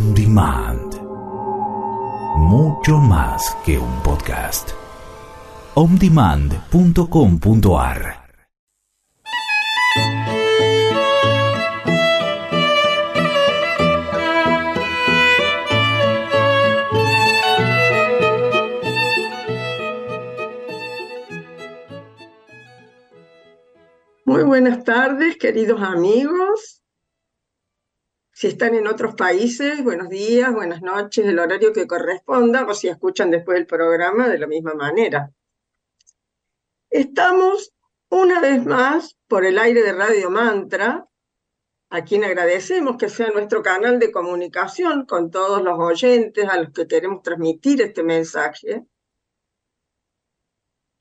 On Demand. Mucho más que un podcast. ondemand.com.ar Muy buenas tardes, queridos amigos. Si están en otros países, buenos días, buenas noches, el horario que corresponda, o si escuchan después el programa de la misma manera. Estamos una vez más por el aire de Radio Mantra, a quien agradecemos que sea nuestro canal de comunicación con todos los oyentes a los que queremos transmitir este mensaje.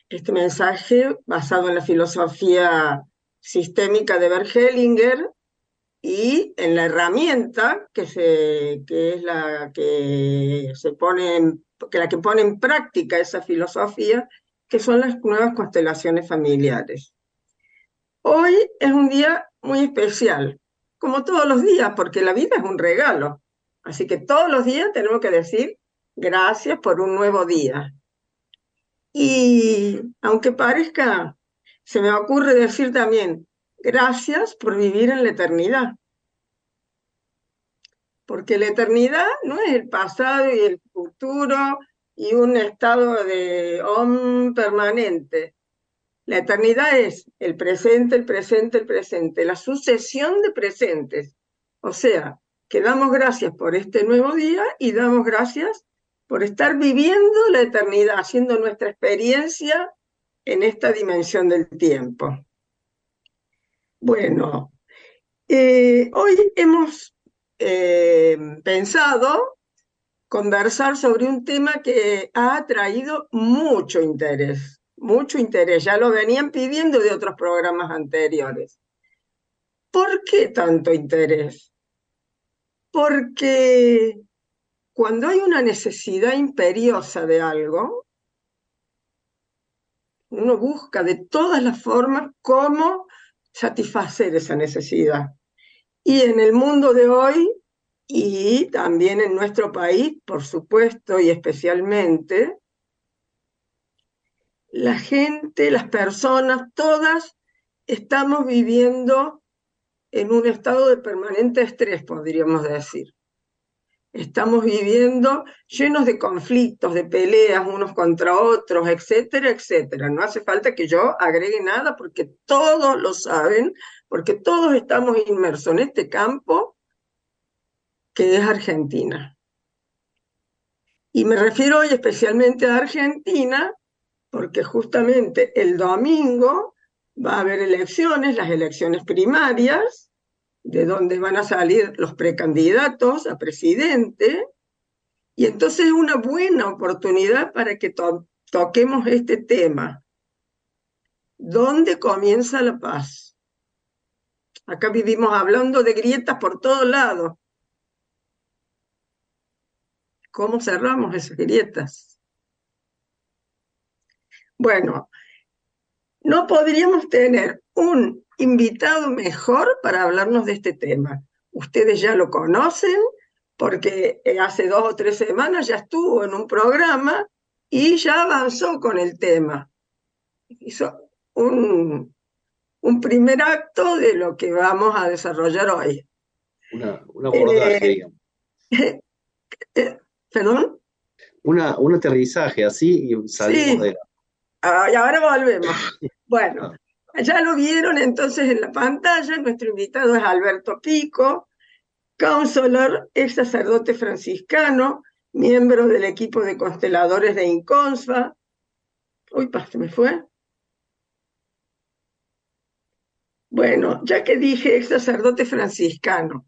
Este mensaje basado en la filosofía sistémica de Bert Hellinger y en la herramienta que, se, que es la que se pone que la que pone en práctica esa filosofía, que son las nuevas constelaciones familiares. Hoy es un día muy especial, como todos los días, porque la vida es un regalo. Así que todos los días tenemos que decir gracias por un nuevo día. Y aunque parezca, se me ocurre decir también Gracias por vivir en la eternidad. Porque la eternidad no es el pasado y el futuro y un estado de om permanente. La eternidad es el presente, el presente, el presente, la sucesión de presentes. O sea, que damos gracias por este nuevo día y damos gracias por estar viviendo la eternidad, haciendo nuestra experiencia en esta dimensión del tiempo. Bueno, eh, hoy hemos eh, pensado conversar sobre un tema que ha traído mucho interés, mucho interés, ya lo venían pidiendo de otros programas anteriores. ¿Por qué tanto interés? Porque cuando hay una necesidad imperiosa de algo, uno busca de todas las formas cómo satisfacer esa necesidad. Y en el mundo de hoy y también en nuestro país, por supuesto, y especialmente, la gente, las personas, todas estamos viviendo en un estado de permanente estrés, podríamos decir. Estamos viviendo llenos de conflictos, de peleas unos contra otros, etcétera, etcétera. No hace falta que yo agregue nada porque todos lo saben, porque todos estamos inmersos en este campo que es Argentina. Y me refiero hoy especialmente a Argentina porque justamente el domingo va a haber elecciones, las elecciones primarias, de dónde van a salir los precandidatos a presidente, y entonces es una buena oportunidad para que toquemos este tema. ¿Dónde comienza la paz? Acá vivimos hablando de grietas por todos lados. ¿Cómo cerramos esas grietas? Bueno, no podríamos tener un invitado mejor para hablarnos de este tema. Ustedes ya lo conocen porque eh, hace dos o tres semanas ya estuvo en un programa y ya avanzó con el tema. Hizo un, un primer acto de lo que vamos a desarrollar hoy. Una, abordaje, eh, eh, ¿Perdón? Una, un aterrizaje así y salimos de la... y ahora volvemos. Bueno, ya lo vieron entonces en la pantalla, nuestro invitado es Alberto Pico, counselor, ex sacerdote franciscano, miembro del equipo de consteladores de Inconsfa. Uy, pa, se me fue. Bueno, ya que dije ex sacerdote franciscano,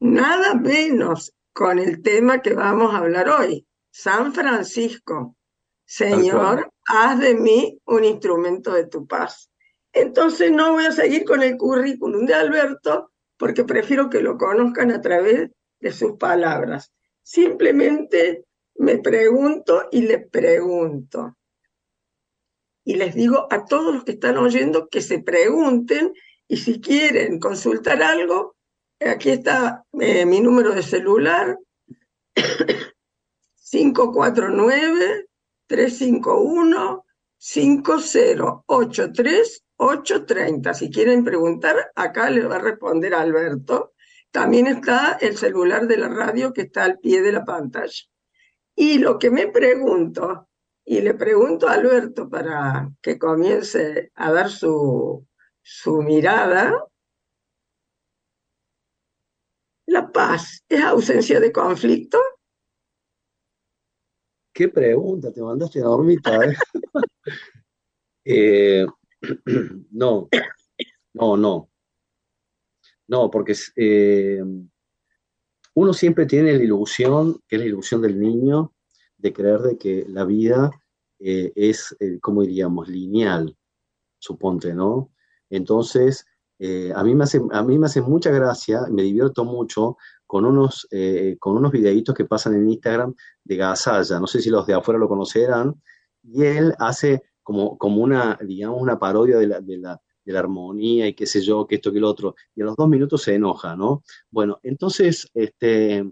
nada menos con el tema que vamos a hablar hoy, San Francisco. Señor, haz de mí un instrumento de tu paz. Entonces no voy a seguir con el currículum de Alberto porque prefiero que lo conozcan a través de sus palabras. Simplemente me pregunto y le pregunto. Y les digo a todos los que están oyendo que se pregunten y si quieren consultar algo, aquí está eh, mi número de celular, 549-351-5083830. Si quieren preguntar, acá les va a responder Alberto. También está el celular de la radio que está al pie de la pantalla. Y lo que me pregunto, y le pregunto a Alberto para que comience a dar su, su mirada, ¿la paz es ausencia de conflicto? Qué pregunta, te mandaste a ¿eh? eh, no, no, no. No, porque eh, uno siempre tiene la ilusión, que es la ilusión del niño, de creer de que la vida eh, es, como diríamos, lineal, suponte, ¿no? Entonces, a, mí me hace, a mí me hace mucha gracia, me divierto mucho con unos, con unos videitos que pasan en Instagram de Gasalla, no sé si los de afuera lo conocerán, y él hace como, como una, digamos, una parodia de la, de la, de la armonía y qué sé yo, que esto, que lo otro, y a los dos minutos se enoja, ¿no? Bueno, entonces, este,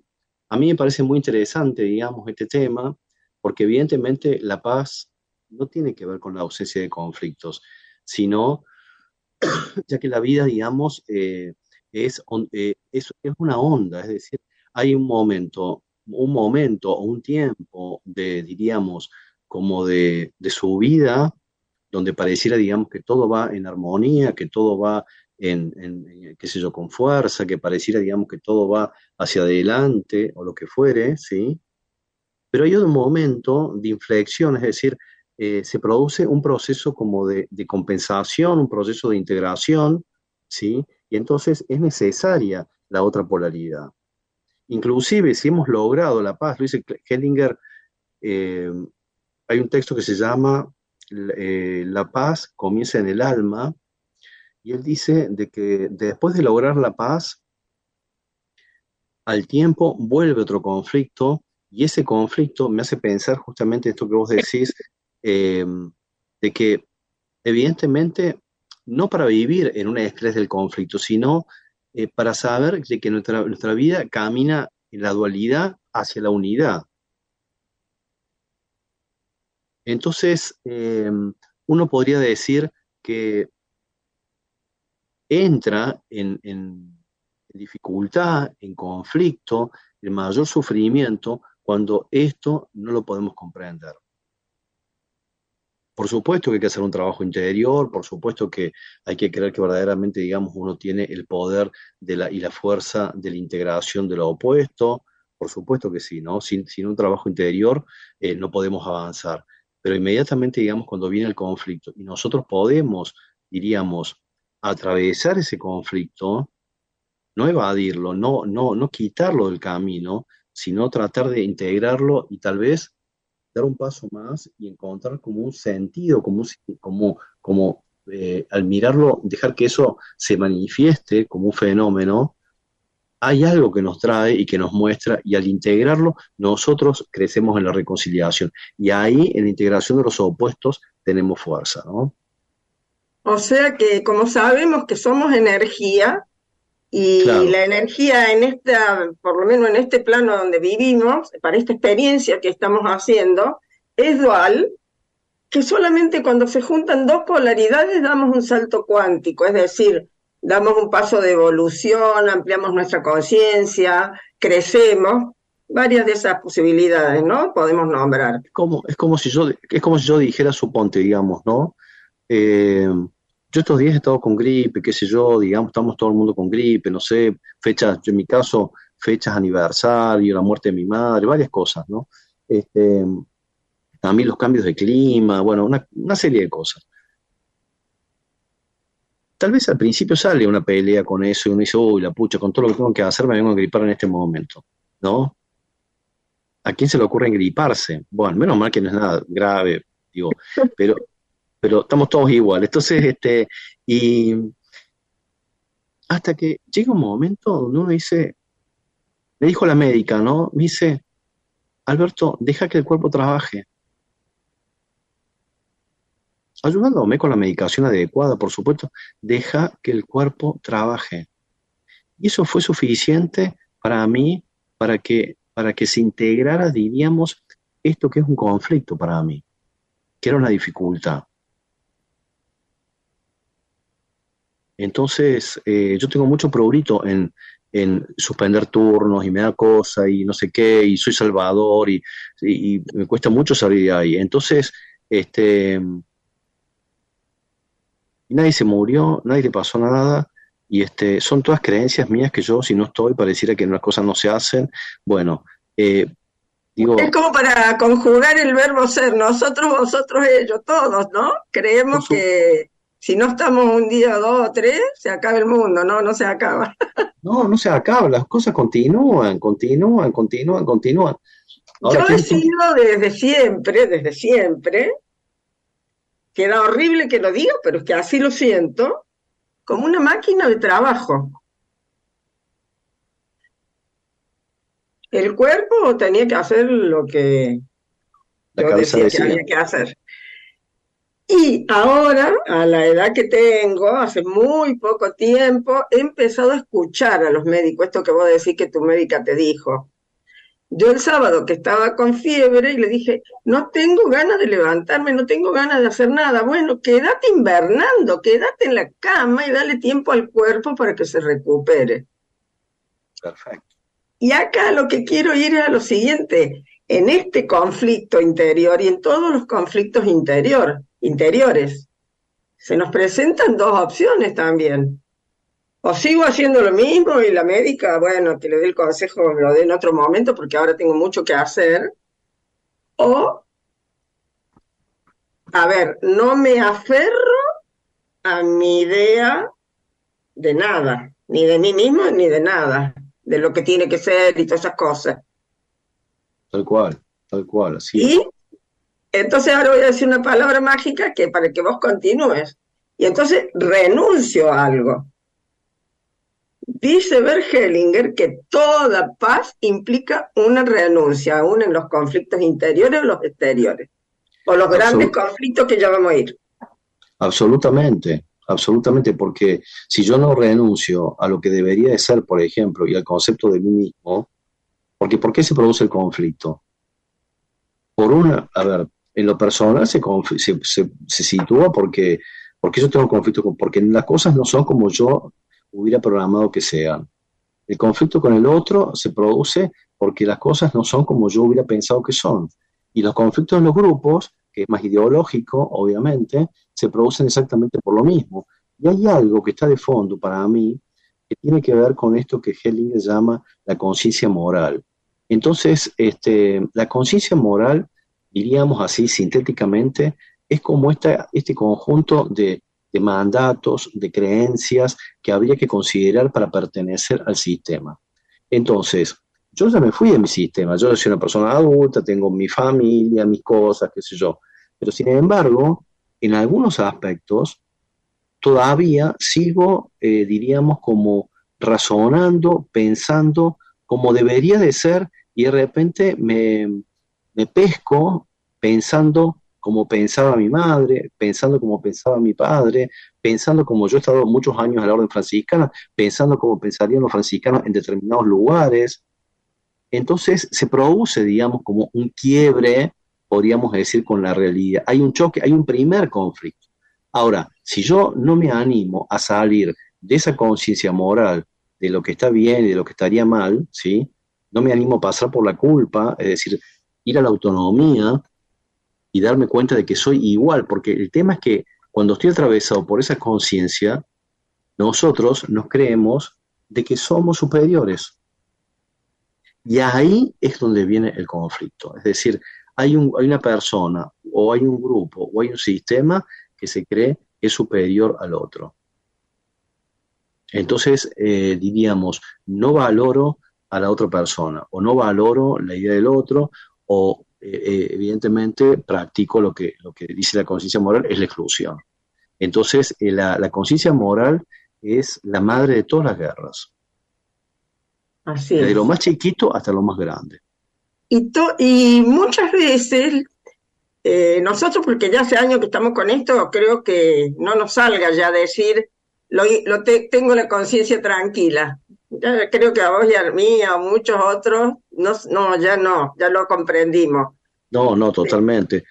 a mí me parece muy interesante, digamos, este tema, porque evidentemente la paz no tiene que ver con la ausencia de conflictos, sino, ya que la vida, digamos, eh, es, eh, es, una onda, es decir, hay un momento un momento o un tiempo de, diríamos, como de, su vida, donde pareciera, digamos, que todo va en armonía, que todo va en, en, qué sé yo, con fuerza, que pareciera, digamos, que todo va hacia adelante o lo que fuere, ¿sí? Pero hay un momento de inflexión, es decir, eh, se produce un proceso como de, de, compensación, un proceso de integración, ¿sí? Y entonces es necesaria la otra polaridad. Inclusive, si hemos logrado la paz, lo dice Hellinger, eh, hay un texto que se llama eh, La paz comienza en el alma, y él dice de que después de lograr la paz, al tiempo vuelve otro conflicto, y ese conflicto me hace pensar justamente esto que vos decís, eh, de que evidentemente no para vivir en un estrés del conflicto, sino eh, para saber de que nuestra, vida camina en la dualidad hacia la unidad. Entonces, em, uno podría decir que entra en, en, dificultad, en conflicto, en mayor sufrimiento, cuando esto no lo podemos comprender. Por supuesto que hay que hacer un trabajo interior, por supuesto que hay que creer que verdaderamente, digamos, uno tiene el poder de la, y la fuerza de la integración de lo opuesto, por supuesto que sí, ¿no? Sin, sin un trabajo interior eh, no podemos avanzar. Pero inmediatamente, digamos, cuando viene el conflicto y nosotros podemos, diríamos, atravesar ese conflicto, no evadirlo, no, no, no quitarlo del camino, sino tratar de integrarlo y tal vez dar un paso más y encontrar como un sentido, como, como, como eh, al mirarlo, dejar que eso se manifieste como un fenómeno, hay algo que nos trae y que nos muestra, y al integrarlo, nosotros crecemos en la reconciliación. Y ahí, en la integración de los opuestos, tenemos fuerza, ¿no? O sea que, como sabemos que somos energía, y la energía en esta, por lo menos en este plano donde vivimos, para esta experiencia que estamos haciendo, es dual, que solamente cuando se juntan dos polaridades damos un salto cuántico, es decir, damos un paso de evolución, ampliamos nuestra conciencia, crecemos, varias de esas posibilidades, ¿no? Podemos nombrar. Como, es como si yo, es como si yo dijera, suponte, digamos, ¿no? Eh, yo estos días he estado con gripe, qué sé yo, digamos, estamos todo el mundo con gripe, no sé, fechas, yo en mi caso, fechas aniversario, la muerte de mi madre, varias cosas, ¿no? Este, también los cambios de clima, bueno, una, serie de cosas. Tal vez al principio sale una pelea con eso y uno dice, uy, la pucha, con todo lo que tengo que hacer me vengo a gripar en este momento, ¿no? ¿A quién se le ocurre griparse? Bueno, menos mal que no es nada grave, digo, pero pero estamos todos igual. Entonces, este, y hasta que llega un momento donde uno dice, me dijo la médica, ¿no? Me dice, Alberto, deja que el cuerpo trabaje. Ayudándome con la medicación adecuada, por supuesto, deja que el cuerpo trabaje. Y eso fue suficiente para mí, para que, para que se integrara, diríamos, esto que es un conflicto para mí, que era una dificultad. Entonces, eh, yo tengo mucho prurito en, en, suspender turnos y me da cosa y no sé qué, y soy salvador y, y, me cuesta mucho salir de ahí. Entonces, este, nadie se murió, nadie le pasó nada, y este, son todas creencias mías que yo, si no estoy, pareciera que las cosas no se hacen. Bueno, eh, digo... Es como para conjugar el verbo ser, nosotros, vosotros, ellos, todos, ¿no? Creemos que si no estamos un día, dos o tres, se acaba el mundo, no, no se acaba. No, no se acaba, las cosas continúan, continúan, continúan, continúan. Yo he sido desde siempre, desde siempre, queda horrible que lo diga, pero es que así lo siento, como una máquina de trabajo. El cuerpo tenía que hacer lo que yo decía que había que hacer. Y ahora, a la edad que tengo, hace muy poco tiempo, he empezado a escuchar a los médicos, esto que vos decís que tu médica te dijo. Yo el sábado que estaba con fiebre y le dije, no tengo ganas de levantarme, no tengo ganas de hacer nada. Bueno, quédate invernando, quédate en la cama y dale tiempo al cuerpo para que se recupere. Perfecto. Y acá lo que quiero ir es a lo siguiente, en este conflicto interior y en todos los conflictos interior, interiores, se nos presentan dos opciones también. O sigo haciendo lo mismo y la médica, bueno, que le dé el consejo, me lo dé en otro momento porque ahora tengo mucho que hacer, o, a ver, no me aferro a mi idea de nada, ni de mí mismo ni de nada, de lo que tiene que ser y todas esas cosas. Tal cual, tal cual, así Y entonces ahora voy a decir una palabra mágica que para que vos continúes. Y entonces renuncio a algo. Dice Bergelinger que toda paz implica una renuncia, aún en los conflictos interiores o los exteriores, o los grandes conflictos que ya vamos a ir. Absolutamente, absolutamente, porque si yo no renuncio a lo que debería de ser, por ejemplo, y al concepto de mí mismo, porque ¿por qué se produce el conflicto? Por una, a ver, en lo personal se, se, se, sitúa porque, porque yo tengo conflicto, porque las cosas no son como yo hubiera programado que sean. El conflicto con el otro se produce porque las cosas no son como yo hubiera pensado que son. Y los conflictos en los grupos, que es más ideológico, obviamente, se producen exactamente por lo mismo. Y hay algo que está de fondo para mí que tiene que ver con esto que Hellinger llama la conciencia moral. Entonces, este, la conciencia moral, diríamos así sintéticamente, es como este conjunto de de mandatos, de creencias que habría que considerar para pertenecer al sistema. Entonces, yo ya me fui de mi sistema, yo soy una persona adulta, tengo mi familia, mis cosas, qué sé yo, pero sin embargo, en algunos aspectos, todavía sigo, eh, diríamos, como razonando, pensando como debería de ser y de repente me, me pesco pensando como pensaba mi madre, pensando como pensaba mi padre, pensando como yo he estado muchos años a la orden franciscana, pensando como pensarían los franciscanos en determinados lugares. Entonces se produce, digamos, como un quiebre, podríamos decir, con la realidad. Hay un choque, hay un primer conflicto. Ahora, si yo no me animo a salir de esa conciencia moral de lo que está bien y de lo que estaría mal, ¿sí? No me animo a pasar por la culpa, es decir, ir a la autonomía, y darme cuenta de que soy igual, porque el tema es que cuando estoy atravesado por esa conciencia, nosotros nos creemos de que somos superiores. Y ahí es donde viene el conflicto. Es decir, hay, un, hay una persona o hay un grupo o hay un sistema que se cree que es superior al otro. Entonces, eh, diríamos, no valoro a la otra persona o no valoro la idea del otro o eh, eh, evidentemente practico lo que, lo que dice la conciencia moral, es la exclusión. Entonces, eh, la, conciencia moral es la madre de todas las guerras. Así Desde lo más chiquito hasta lo más grande. Y, y muchas veces nosotros, porque ya hace años que estamos con esto, creo que no nos salga ya decir, lo, lo tengo la conciencia tranquila. Ya creo que a vos y a mí, a muchos otros, no, no, ya no, ya lo comprendimos. No, no, totalmente.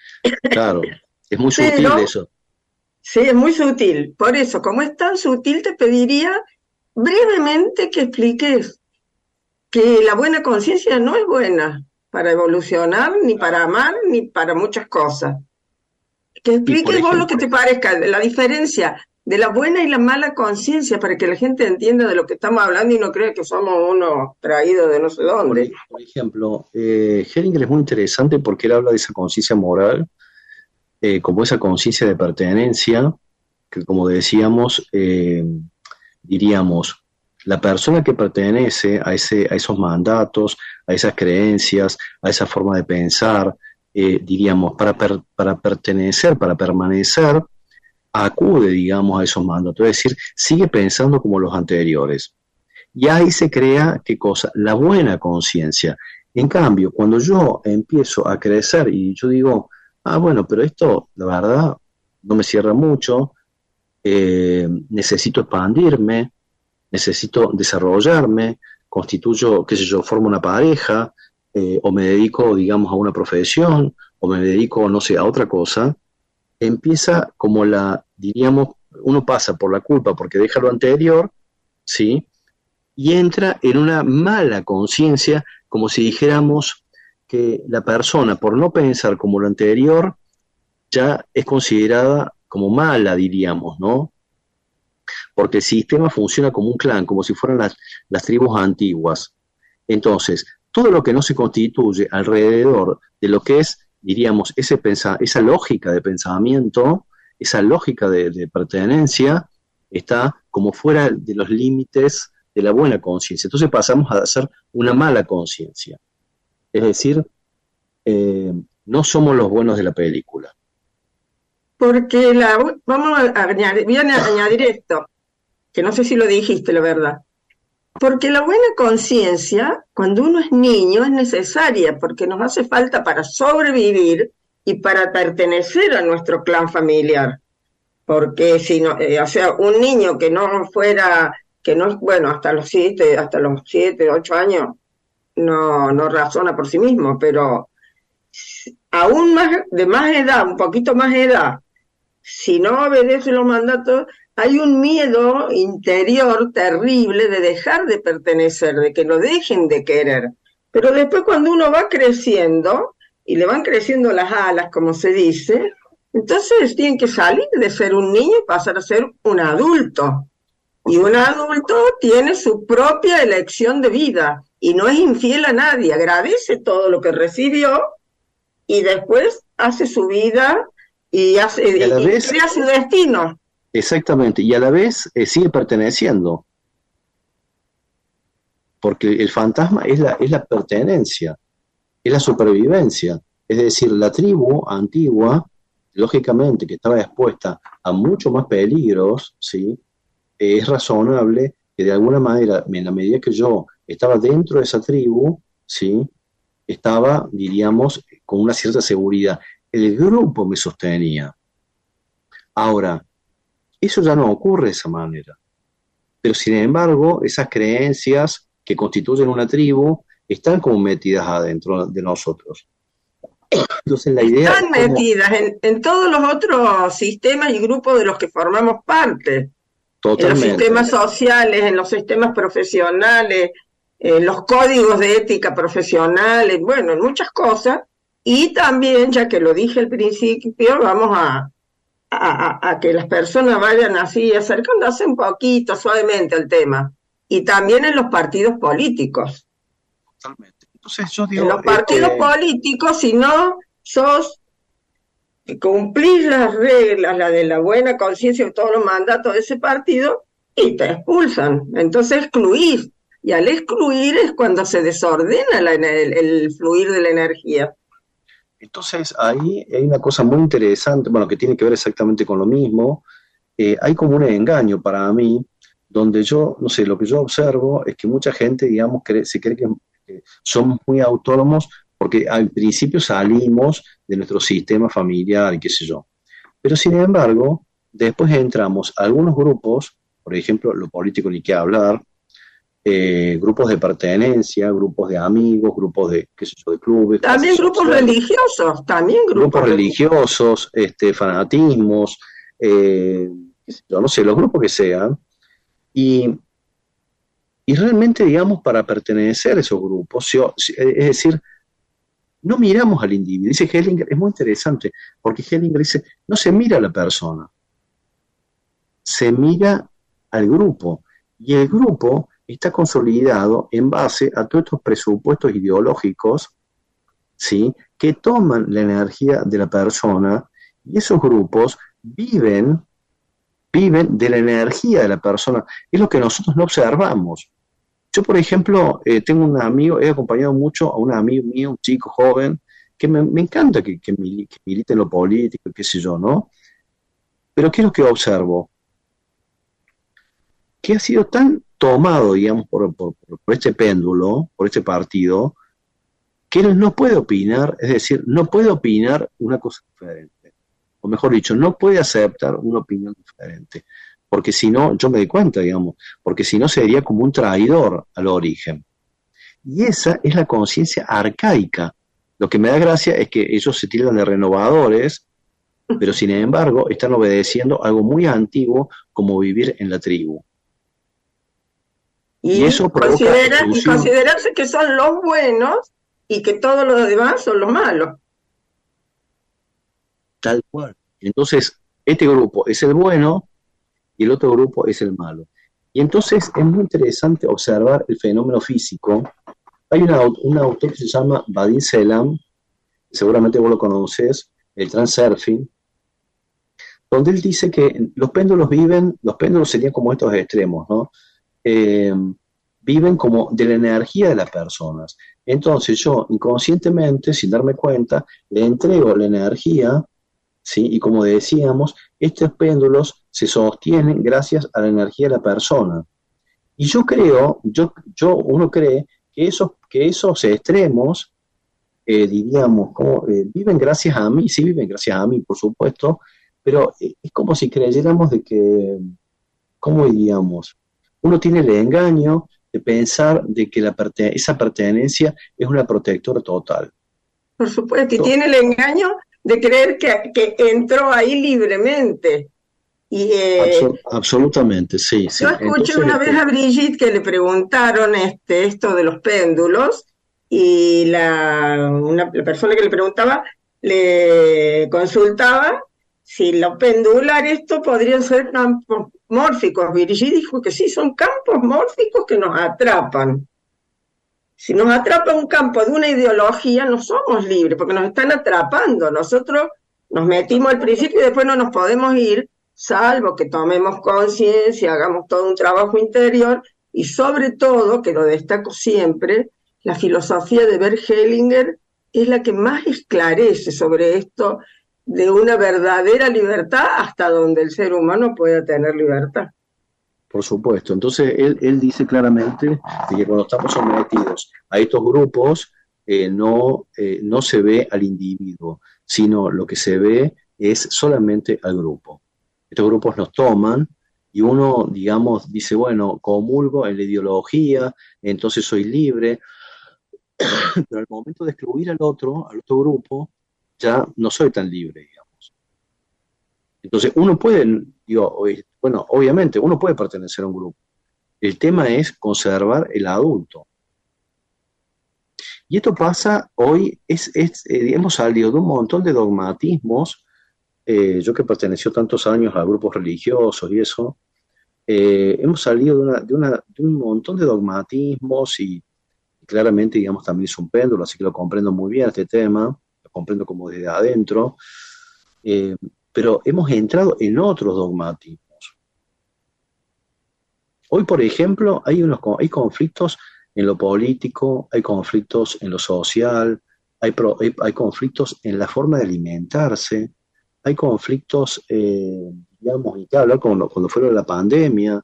Claro, es muy sutil eso. Sí, es muy sutil. Por eso, como es tan sutil, te pediría brevemente que expliques que la buena conciencia no es buena para evolucionar, ni para amar, ni para muchas cosas. Que expliques vos lo que te parezca, la diferencia de la buena y la mala conciencia para que la gente entienda de lo que estamos hablando y no crea que somos unos traídos de no sé dónde. Por, ejemplo, eh, Heringer es muy interesante porque él habla de esa conciencia moral eh, como esa conciencia de pertenencia, que como decíamos, eh, diríamos, la persona que pertenece a, ese, a esos mandatos, a esas creencias, a esa forma de pensar, eh, diríamos, para, para pertenecer, para permanecer, acude, digamos, a esos mandatos, es decir, sigue pensando como los anteriores. Y ahí se crea, ¿qué cosa? La buena conciencia. En cambio, cuando yo empiezo a crecer y yo digo, ah, bueno, pero esto, la verdad, no me cierra mucho, eh, necesito expandirme, necesito desarrollarme, constituyo, qué sé yo, formo una pareja, eh, o me dedico, digamos, a una profesión, o me dedico, no sé, a otra cosa, empieza como la, diríamos, uno pasa por la culpa porque deja lo anterior, ¿sí? Y entra en una mala conciencia, como si dijéramos que la persona, por no pensar como lo anterior, ya es considerada como mala, diríamos, ¿no? Porque el sistema funciona como un clan, como si fueran las, las tribus antiguas. Entonces, todo lo que no se constituye alrededor de lo que es diríamos, ese esa lógica de pensamiento, esa lógica de, pertenencia, está como fuera de los límites de la buena conciencia. Entonces pasamos a hacer una mala conciencia. Es decir, eh, no somos los buenos de la película. Porque la, vamos a añadir, voy a añadir esto, que no sé si lo dijiste, la verdad. Porque la buena conciencia, cuando uno es niño, es necesaria, porque nos hace falta para sobrevivir y para pertenecer a nuestro clan familiar. Porque si no, eh, o sea, un niño que no fuera, que no, bueno, hasta los siete, hasta los siete, ocho años, no, no razona por sí mismo, pero aún más, de más edad, un poquito más edad, si no obedece los mandatos, hay un miedo interior terrible de dejar de pertenecer, de que lo dejen de querer. Pero después cuando uno va creciendo, y le van creciendo las alas, como se dice, entonces tiene que salir de ser un niño y pasar a ser un adulto. Y un adulto tiene su propia elección de vida y no es infiel a nadie, agradece todo lo que recibió y después hace su vida y, hace, crea su destino. Exactamente, y a la vez eh, sigue perteneciendo. Porque el fantasma es la, es la pertenencia, es la supervivencia. Es decir, la tribu antigua, lógicamente, que estaba expuesta a mucho más peligros, ¿sí? es razonable que de alguna manera, en la medida que yo estaba dentro de esa tribu, ¿sí? estaba, diríamos, con una cierta seguridad. El grupo me sostenía. Ahora, eso ya no ocurre de esa manera. Pero sin embargo, esas creencias que constituyen una tribu están como metidas adentro de nosotros. Entonces la idea están metidas en, todos los otros sistemas y grupos de los que formamos parte. En los sistemas sociales, en los sistemas profesionales, en los códigos de ética profesionales, bueno, en muchas cosas. Y también, ya que lo dije al principio, vamos a, a, que las personas vayan así acercándose un poquito suavemente al tema. Y también en los partidos políticos. Totalmente. Entonces yo digo, en los partidos este, políticos, si no sos cumplir las reglas, la de la buena conciencia de todos los mandatos de ese partido, y te expulsan. Entonces excluís. Y al excluir es cuando se desordena el fluir de la energía. Entonces ahí hay una cosa muy interesante, bueno, que tiene que ver exactamente con lo mismo. Eh, hay como un engaño para mí, donde yo, no sé, lo que yo observo es que mucha gente, digamos, se cree que, somos muy autónomos porque al principio salimos de nuestro sistema familiar qué sé yo. Pero sin embargo, después entramos algunos grupos, por ejemplo, lo político ni qué hablar, eh, grupos de pertenencia, grupos de amigos, grupos de, qué sé yo, de clubes. También grupos religiosos, también grupos, religiosos, este, fanatismos, eh, yo no sé, los grupos que sean. Y, y realmente, digamos, para pertenecer a esos grupos, es decir, no miramos al individuo. Dice Hellinger, es muy interesante, porque Hellinger dice, no se mira a la persona, se mira al grupo. Y el grupo está consolidado en base a todos estos presupuestos ideológicos, ¿sí? que toman la energía de la persona y esos grupos viven, viven de la energía de la persona. Es lo que nosotros no observamos. Yo, por ejemplo, eh, tengo un amigo, he acompañado mucho a un amigo mío, un chico joven, que me, encanta que, milite en lo político, qué sé yo, ¿no? Pero ¿qué es lo que observo? Que ha sido tan tomado, digamos, por, este péndulo, por este partido, que él no puede opinar, es decir, no puede opinar una cosa diferente. O mejor dicho, no puede aceptar una opinión diferente. Porque si no, yo me doy cuenta, digamos, porque si no sería como un traidor al origen. Y esa es la conciencia arcaica. Lo que me da gracia es que ellos se tildan de renovadores, pero sin embargo están obedeciendo algo muy antiguo como vivir en la tribu. Y, eso considerarse que son los buenos y que todos los demás son los malos. Tal cual. Entonces, este grupo es el bueno y el otro grupo es el malo. Y entonces es muy interesante observar el fenómeno físico. Hay un autor que se llama Badin Selam, seguramente vos lo conoces, el transurfing, donde él dice que los péndulos viven, los péndulos serían como estos extremos, ¿no? Eh, viven como de la energía de las personas. Entonces yo inconscientemente, sin darme cuenta, le entrego la energía, ¿sí? y como decíamos, estos péndulos se sostienen gracias a la energía de la persona. Y yo creo, yo, yo uno cree que esos, que esos extremos, eh, diríamos, eh, viven gracias a mí, sí viven gracias a mí, por supuesto, pero es como si creyéramos de que, ¿cómo diríamos? Uno tiene el engaño de pensar de que la esa pertenencia es una protectora total. Por supuesto, y tiene el engaño de creer que, entró ahí libremente. Y, eh, absolutamente, sí. Yo escuché una vez este a Brigitte que le preguntaron este, esto de los péndulos y la, una, la persona que le preguntaba le consultaba si lo pendular esto podrían ser mórficos. Virgil dijo que sí, son campos mórficos que nos atrapan. Si nos atrapa un campo de una ideología, no somos libres, porque nos están atrapando. Nosotros nos metimos al principio y después no nos podemos ir, salvo que tomemos conciencia, hagamos todo un trabajo interior y sobre todo, que lo destaco siempre, la filosofía de Bert Hellinger es la que más esclarece sobre esto de una verdadera libertad hasta donde el ser humano pueda tener libertad. Por supuesto. Entonces, él, dice claramente que cuando estamos sometidos a estos grupos, eh, no, eh, no se ve al individuo, sino lo que se ve es solamente al grupo. Estos grupos nos toman y uno, digamos, dice, bueno, comulgo en la ideología, entonces soy libre, pero al momento de excluir al otro, al otro grupo, ya no soy tan libre, digamos. Entonces, uno puede, bueno, obviamente, uno puede pertenecer a un grupo. El tema es conservar el adulto. Y esto pasa hoy, es, es eh, hemos salido de un montón de dogmatismos, eh, yo que perteneció tantos años a grupos religiosos y eso, eh, hemos salido de, una, de, un montón de dogmatismos y, claramente, digamos, también es un péndulo, así que lo comprendo muy bien este tema comprendo como desde adentro, eh, pero hemos entrado en otros dogmatismos. Hoy, por ejemplo, hay, unos, hay conflictos en lo político, hay conflictos en lo social, hay, hay, conflictos en la forma de alimentarse, hay conflictos, eh, digamos, y hablar cuando, cuando fue la pandemia.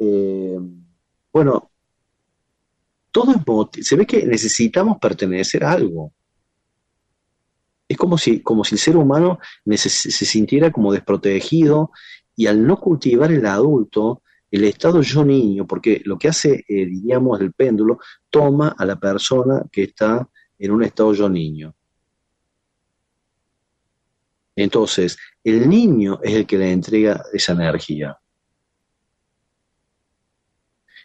Eh, bueno, todo es se ve que necesitamos pertenecer a algo es como si, como si el ser humano se sintiera como desprotegido y al no cultivar el adulto, el estado yo niño, porque lo que hace, eh, diríamos, el péndulo, toma a la persona que está en un estado yo niño. Entonces, el niño es el que le entrega esa energía.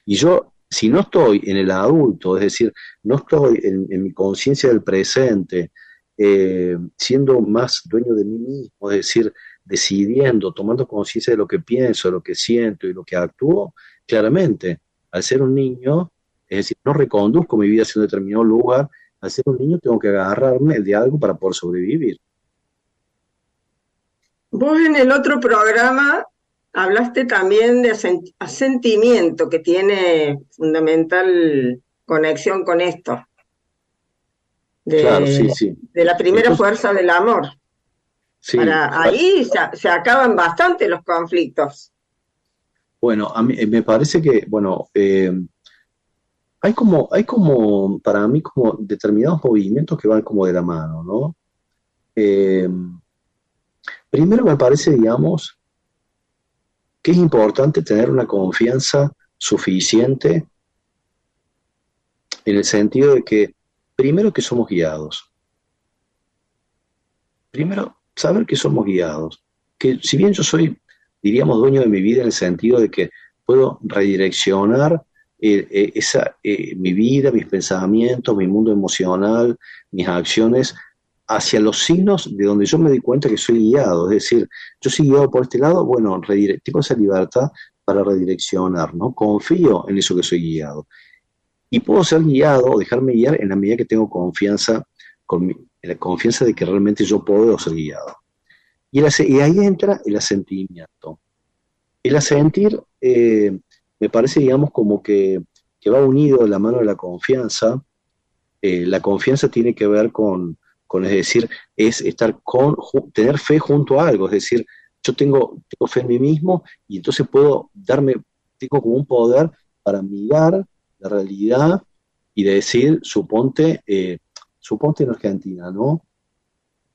Y yo, si no estoy en el adulto, es decir, no estoy en, mi conciencia del presente, eh, siendo más dueño de mí mismo, es decir, decidiendo, tomando conciencia de lo que pienso, de lo que siento y lo que actúo, claramente, al ser un niño, es decir, no reconduzco mi vida hacia un determinado lugar, al ser un niño tengo que agarrarme de algo para poder sobrevivir. Vos en el otro programa hablaste también de asentimiento, que tiene fundamental conexión con esto. De, claro, sí, sí. de la primera fuerza del amor. Para, ahí se, acaban bastante los conflictos. Bueno, a mí me parece que, bueno, eh, hay como, hay como, para mí, como determinados movimientos que van como de la mano, ¿no? Eh, primero me parece, digamos, que es importante tener una confianza suficiente en el sentido de que, primero que somos guiados. Primero, saber que somos guiados. Que si bien yo soy, diríamos, dueño de mi vida en el sentido de que puedo redireccionar eh, eh, esa, eh, mi vida, mis pensamientos, mi mundo emocional, mis acciones hacia los signos de donde yo me di cuenta que soy guiado. Es decir, yo soy guiado por este lado, bueno, tengo esa libertad para redireccionar, ¿no? Confío en eso que soy guiado. Y puedo ser guiado o dejarme guiar en la medida que tengo confianza con mi, la confianza de que realmente yo puedo ser guiado. Y, ahí entra el asentimiento. El asentir eh, me parece, digamos, como que, va unido de la mano de la confianza. Eh, la confianza tiene que ver con, con, es decir, es estar con, tener fe junto a algo, es decir, yo tengo, tengo fe en mí mismo y entonces puedo darme, tengo como un poder para mirar la realidad y decir, suponte, eh, suponte en Argentina, ¿no?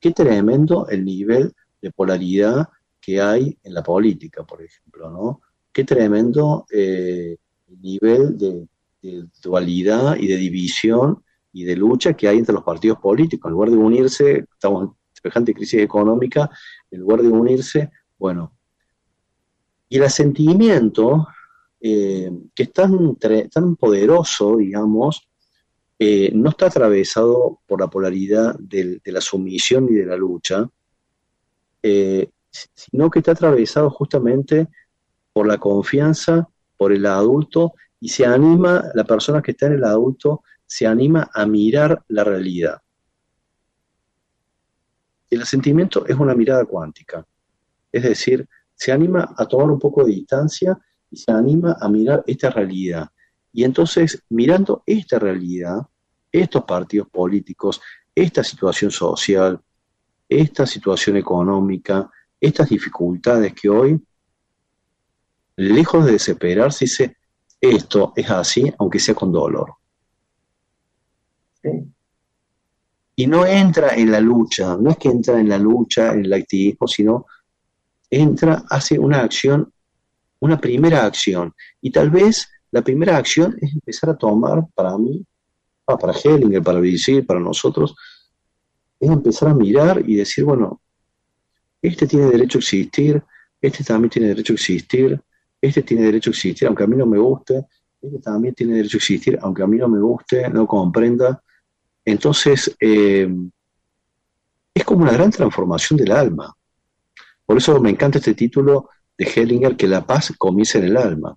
Qué tremendo el nivel de polaridad que hay en la política, por ejemplo, ¿no? Qué tremendo eh, el nivel de, dualidad y de división y de lucha que hay entre los partidos políticos. En lugar de unirse, estamos en semejante crisis económica, en lugar de unirse, bueno. Y el asentimiento, eh, que es tan, tan poderoso, digamos, eh, no está atravesado por la polaridad de la sumisión y de la lucha, eh, sino que está atravesado justamente por la confianza, por el adulto, y se anima, la persona que está en el adulto, se anima a mirar la realidad. El asentimiento es una mirada cuántica, es decir, se anima a tomar un poco de distancia y se anima a mirar esta realidad y entonces, mirando esta realidad, estos partidos políticos, esta situación social, esta situación económica, estas dificultades que hoy, lejos de desesperarse, dice, esto es así, aunque sea con dolor. Y no entra en la lucha, no es que entra en la lucha, en el activismo, sino entra, hace una acción, una primera acción. Y tal vez la primera acción es empezar a tomar, para mí, ah, para Hellinger, para Vichy, para nosotros, es empezar a mirar y decir, bueno, este tiene derecho a existir, este también tiene derecho a existir, este tiene derecho a existir, aunque a mí no me guste, este también tiene derecho a existir, aunque a mí no me guste, no comprenda. Entonces, eh, es como una gran transformación del alma. Por eso me encanta este título de Hellinger, que la paz comienza en el alma.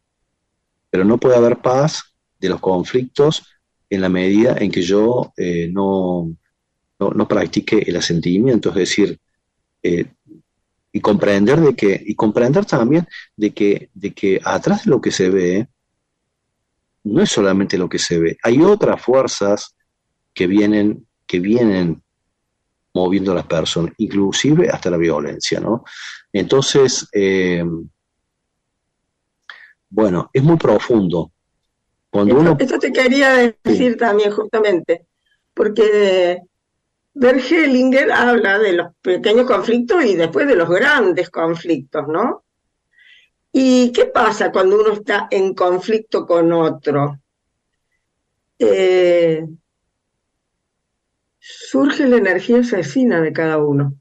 Pero no puede haber paz de los conflictos en la medida en que yo eh, no, no, practique el asentimiento, es decir, eh, y comprender de que, y comprender también de que, de que atrás de lo que se ve, no es solamente lo que se ve, hay otras fuerzas que vienen, que vienen moviendo a las personas, inclusive hasta la violencia, ¿no? Entonces, eh, bueno, es muy profundo. Cuando uno... Esto te quería decir también justamente, porque Hellinger habla de los pequeños conflictos y después de los grandes conflictos, ¿no? ¿Y qué pasa cuando uno está en conflicto con otro? Eh, surge la energía asesina de cada uno.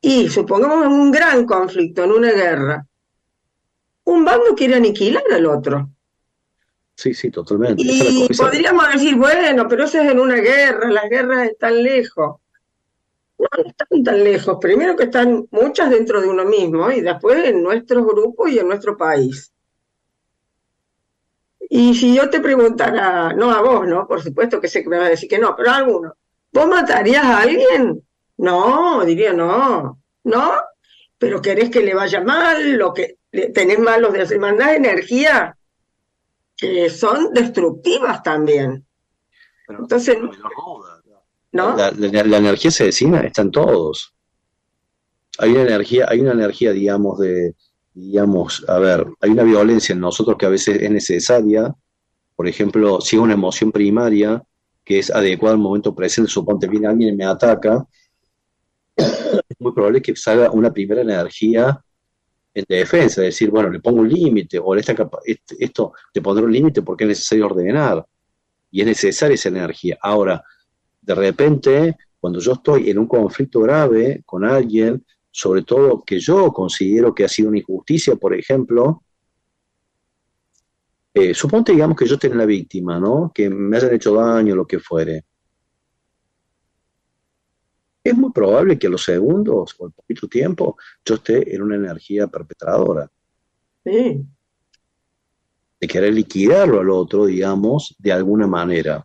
Y supongamos en un gran conflicto, en una guerra, un bando quiere aniquilar al otro. Sí, sí, totalmente. Y podríamos decir, bueno, pero eso es en una guerra, las guerras están lejos. No, no están tan lejos. Primero que están muchas dentro de uno mismo y después en nuestros grupos y en nuestro país. Y si yo te preguntara, no a vos, ¿no? Por supuesto que sé que me vas a decir que no, pero a alguno, ¿vos matarías a alguien? No, diría no, ¿no? Pero querés que le vaya mal, lo que tenés malos deseos, mandás energía que son destructivas también. Entonces, ¿no? La, energía se decina, están todos. Hay una energía, hay una energía, digamos, de, digamos, a ver, hay una violencia en nosotros que a veces es necesaria. Por ejemplo, si es una emoción primaria que es adecuada al momento presente, suponte viene alguien y me ataca, es muy probable que salga una primera energía en defensa, es decir, bueno, le pongo un límite, o esta este, esto te pondré un límite porque es necesario ordenar, y es necesaria esa energía. Ahora, de repente, cuando yo estoy en un conflicto grave con alguien, sobre todo que yo considero que ha sido una injusticia, por ejemplo, eh, suponte, digamos, que yo esté la víctima, ¿no? Que me hayan hecho daño, lo que fuere es muy probable que a los segundos o al poquito tiempo yo esté en una energía perpetradora. Sí. De querer liquidarlo al otro, digamos, de alguna manera.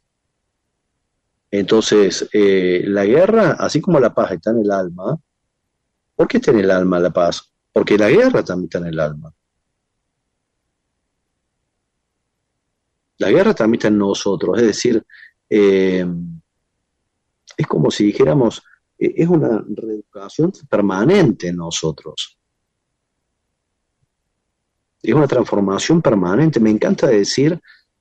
Entonces, eh, la guerra, así como la paz está en el alma, ¿por qué está en el alma la paz? Porque la guerra también está en el alma. La guerra también está en nosotros, es decir, eh, es como si dijéramos, eh, es una reeducación permanente en nosotros. Es una transformación permanente. Me encanta decir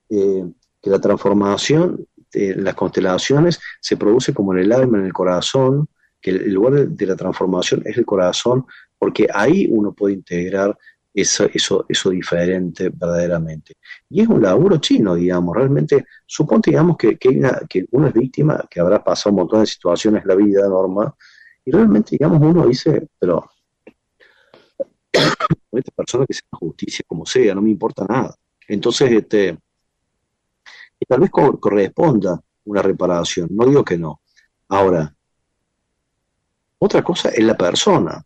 eh, que la transformación las constelaciones se produce como en el alma, en el corazón, que el lugar de la transformación es el corazón, porque ahí uno puede integrar eso, eso, eso diferente verdaderamente. Y es un laburo chino, digamos, realmente, suponte, digamos, que, que, una, que uno es víctima, que habrá pasado un montón de situaciones en la vida normal, y realmente, digamos, uno dice, pero esta persona que sea justicia como sea, no me importa nada. Entonces, este, y tal vez corresponda una reparación, no digo que no. Ahora, otra cosa es la persona.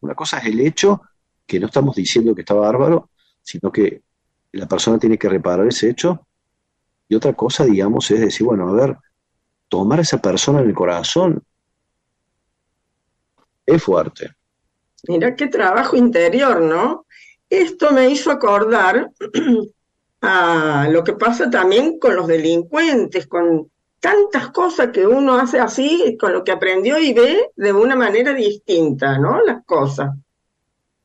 Una cosa es el hecho, que no estamos diciendo que está bárbaro, sino que la persona tiene que reparar ese hecho. Y otra cosa, digamos, es decir, bueno, a ver, tomar a esa persona en el corazón es fuerte. Mira qué trabajo interior, ¿no? Esto me hizo acordar a lo que pasa también con los delincuentes, con tantas cosas que uno hace así con lo que aprendió y ve de una manera distinta, ¿no? Las cosas.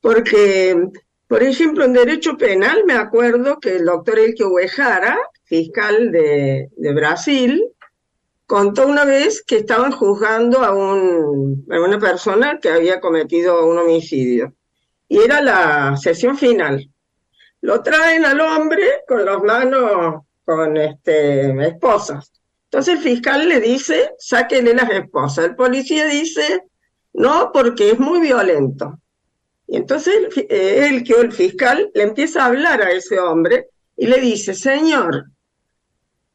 Porque, por ejemplo, en derecho penal me acuerdo que el doctor Elke Uejara, fiscal de, de, Brasil, contó una vez que estaban juzgando a, un, a una persona que había cometido un homicidio. Y era la sesión final. Lo traen al hombre con las manos con este, esposas entonces el fiscal le dice, sáquenle las esposas. El policía dice, no, porque es muy violento. Y entonces él, que el fiscal, le empieza a hablar a ese hombre y le dice, señor,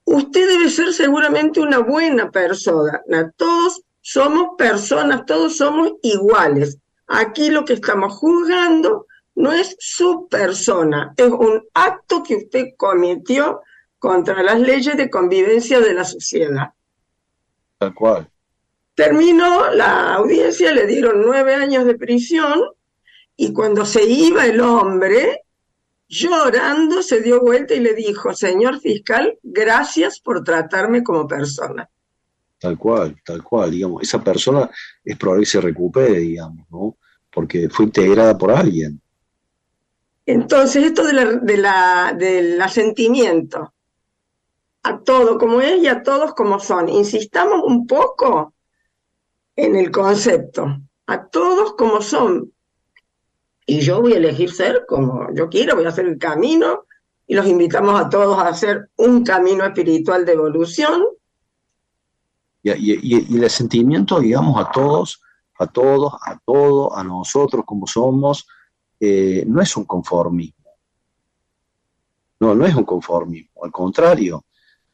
usted debe ser seguramente una buena persona. Todos somos personas, todos somos iguales. Aquí lo que estamos juzgando no es su persona, es un acto que usted cometió contra las leyes de convivencia de la sociedad. Tal cual. Terminó la audiencia, le dieron nueve años de prisión y cuando se iba el hombre, llorando, se dio vuelta y le dijo, señor fiscal, gracias por tratarme como persona. Tal cual, tal cual, digamos, esa persona es probable que se recupere, digamos, ¿no? Porque fue integrada por alguien. Entonces, esto de la, de la, del asentimiento, a todo como es y a todos como son. Insistamos un poco en el concepto, a todos como son. Y yo voy a elegir ser como yo quiero, voy a hacer el camino y los invitamos a todos a hacer un camino espiritual de evolución. Y, el sentimiento, digamos, a todos, a todos, a todos, a nosotros como somos, eh, no es un conformismo. No, no es un conformismo, al contrario,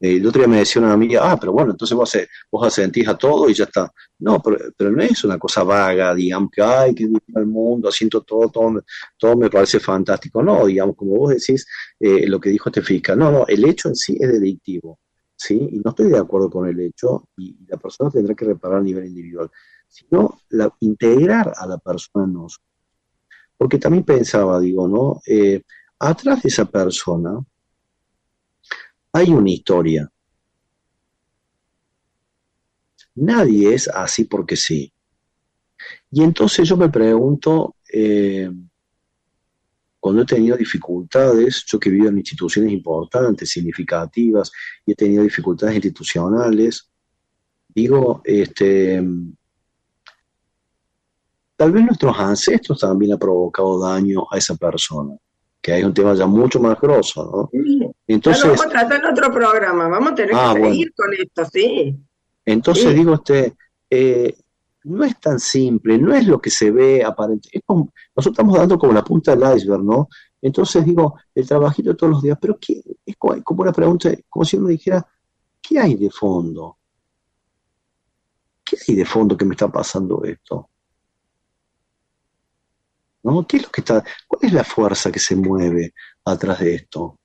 eh, el otro día me decía una amiga, ah, pero bueno, entonces vos, vos asentís a todo y ya está. No, pero, no es una cosa vaga, digamos, que, ay, que el mundo, siento todo, todo, todo me parece fantástico. No, digamos, como vos decís, eh, lo que dijo este fiscal, no, no, el hecho en sí es delictivo, ¿sí? Y no estoy de acuerdo con el hecho y, la persona tendrá que reparar a nivel individual, sino integrar a la persona en nosotros. Porque también pensaba, digo, ¿no? Eh, atrás de esa persona, hay una historia. Nadie es así porque sí. Y entonces yo me pregunto, eh, cuando he tenido dificultades, yo que vivo en instituciones importantes, significativas, y he tenido dificultades institucionales, digo, este, tal vez nuestros ancestros también han provocado daño a esa persona que hay un tema ya mucho más grosso, ¿no? Entonces, vamos a tratar en otro programa, vamos a tener ah, que seguir con esto, sí. Entonces digo, este, eh, no es tan simple, no es lo que se ve aparente. nosotros estamos dando como la punta del iceberg, ¿no? Entonces digo, el trabajito todos los días, pero ¿qué? es como una pregunta, como si uno dijera, ¿qué hay de fondo? ¿Qué hay de fondo que me está pasando esto? ¿no? ¿Qué es lo que está, cuál es la fuerza que se mueve atrás de esto?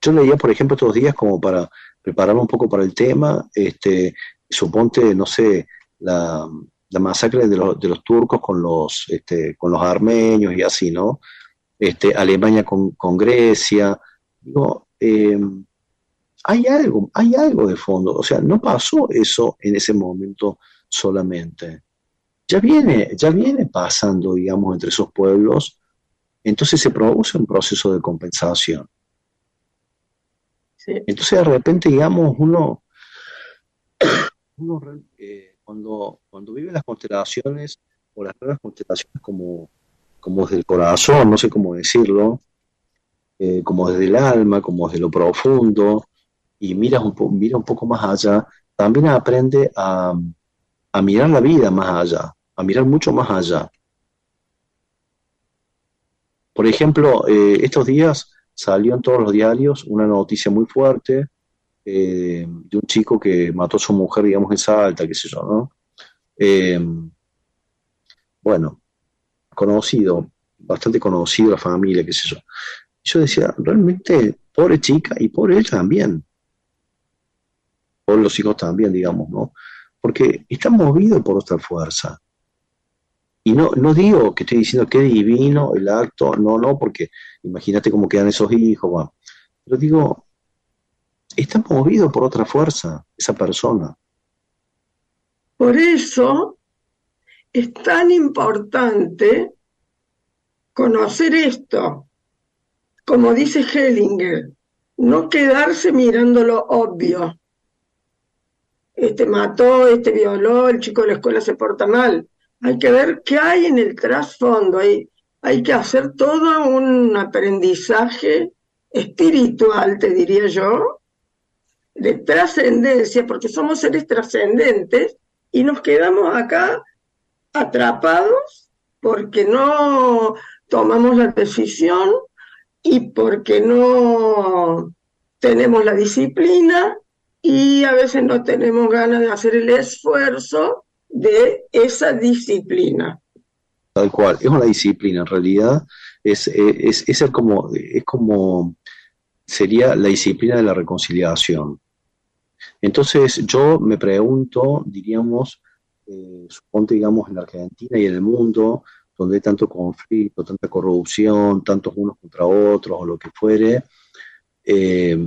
Yo leía, por ejemplo, estos días como para prepararme un poco para el tema, este, suponte, no sé, la, masacre de los, de los, turcos con los, este, con los armenios y así, ¿no? Este, Alemania con, Grecia. Digo, em, hay algo, hay algo de fondo. O sea, no pasó eso en ese momento solamente ya viene, ya viene pasando, digamos, entre esos pueblos, entonces se produce un proceso de compensación. Entonces de repente, digamos, uno, eh, cuando, cuando vive las constelaciones o las nuevas constelaciones como, como desde el corazón, no sé cómo decirlo, eh, como desde el alma, como desde lo profundo, y mira un, mira un poco más allá, también aprende a, a mirar la vida más allá a mirar mucho más allá. Por ejemplo, eh, estos días salió en todos los diarios una noticia muy fuerte eh, de un chico que mató a su mujer, digamos, en Salta, qué sé yo, ¿no? Eh, bueno, conocido, bastante conocido la familia, qué sé yo. Yo decía, realmente, pobre chica y pobre él también. Por los hijos también, digamos, ¿no? Porque está movido por otra fuerza. Y no, no digo que estoy diciendo que divino el acto, no, no, porque imagínate cómo quedan esos hijos, bueno. pero digo, está movido por otra fuerza, esa persona. Por eso es tan importante conocer esto, como dice Hellinger, no quedarse mirando lo obvio. Este mató, este violó, el chico de la escuela se porta mal hay que ver qué hay en el trasfondo, hay, hay que hacer todo un aprendizaje espiritual, te diría yo, de trascendencia, porque somos seres trascendentes y nos quedamos acá atrapados porque no tomamos la decisión y porque no tenemos la disciplina y a veces no tenemos ganas de hacer el esfuerzo de esa disciplina. Tal cual, es una disciplina en realidad, es, es, como, es como sería la disciplina de la reconciliación. Entonces yo me pregunto, diríamos, eh, suponte digamos en Argentina y en el mundo, donde hay tanto conflicto, tanta corrupción, tantos unos contra otros o lo que fuere, eh,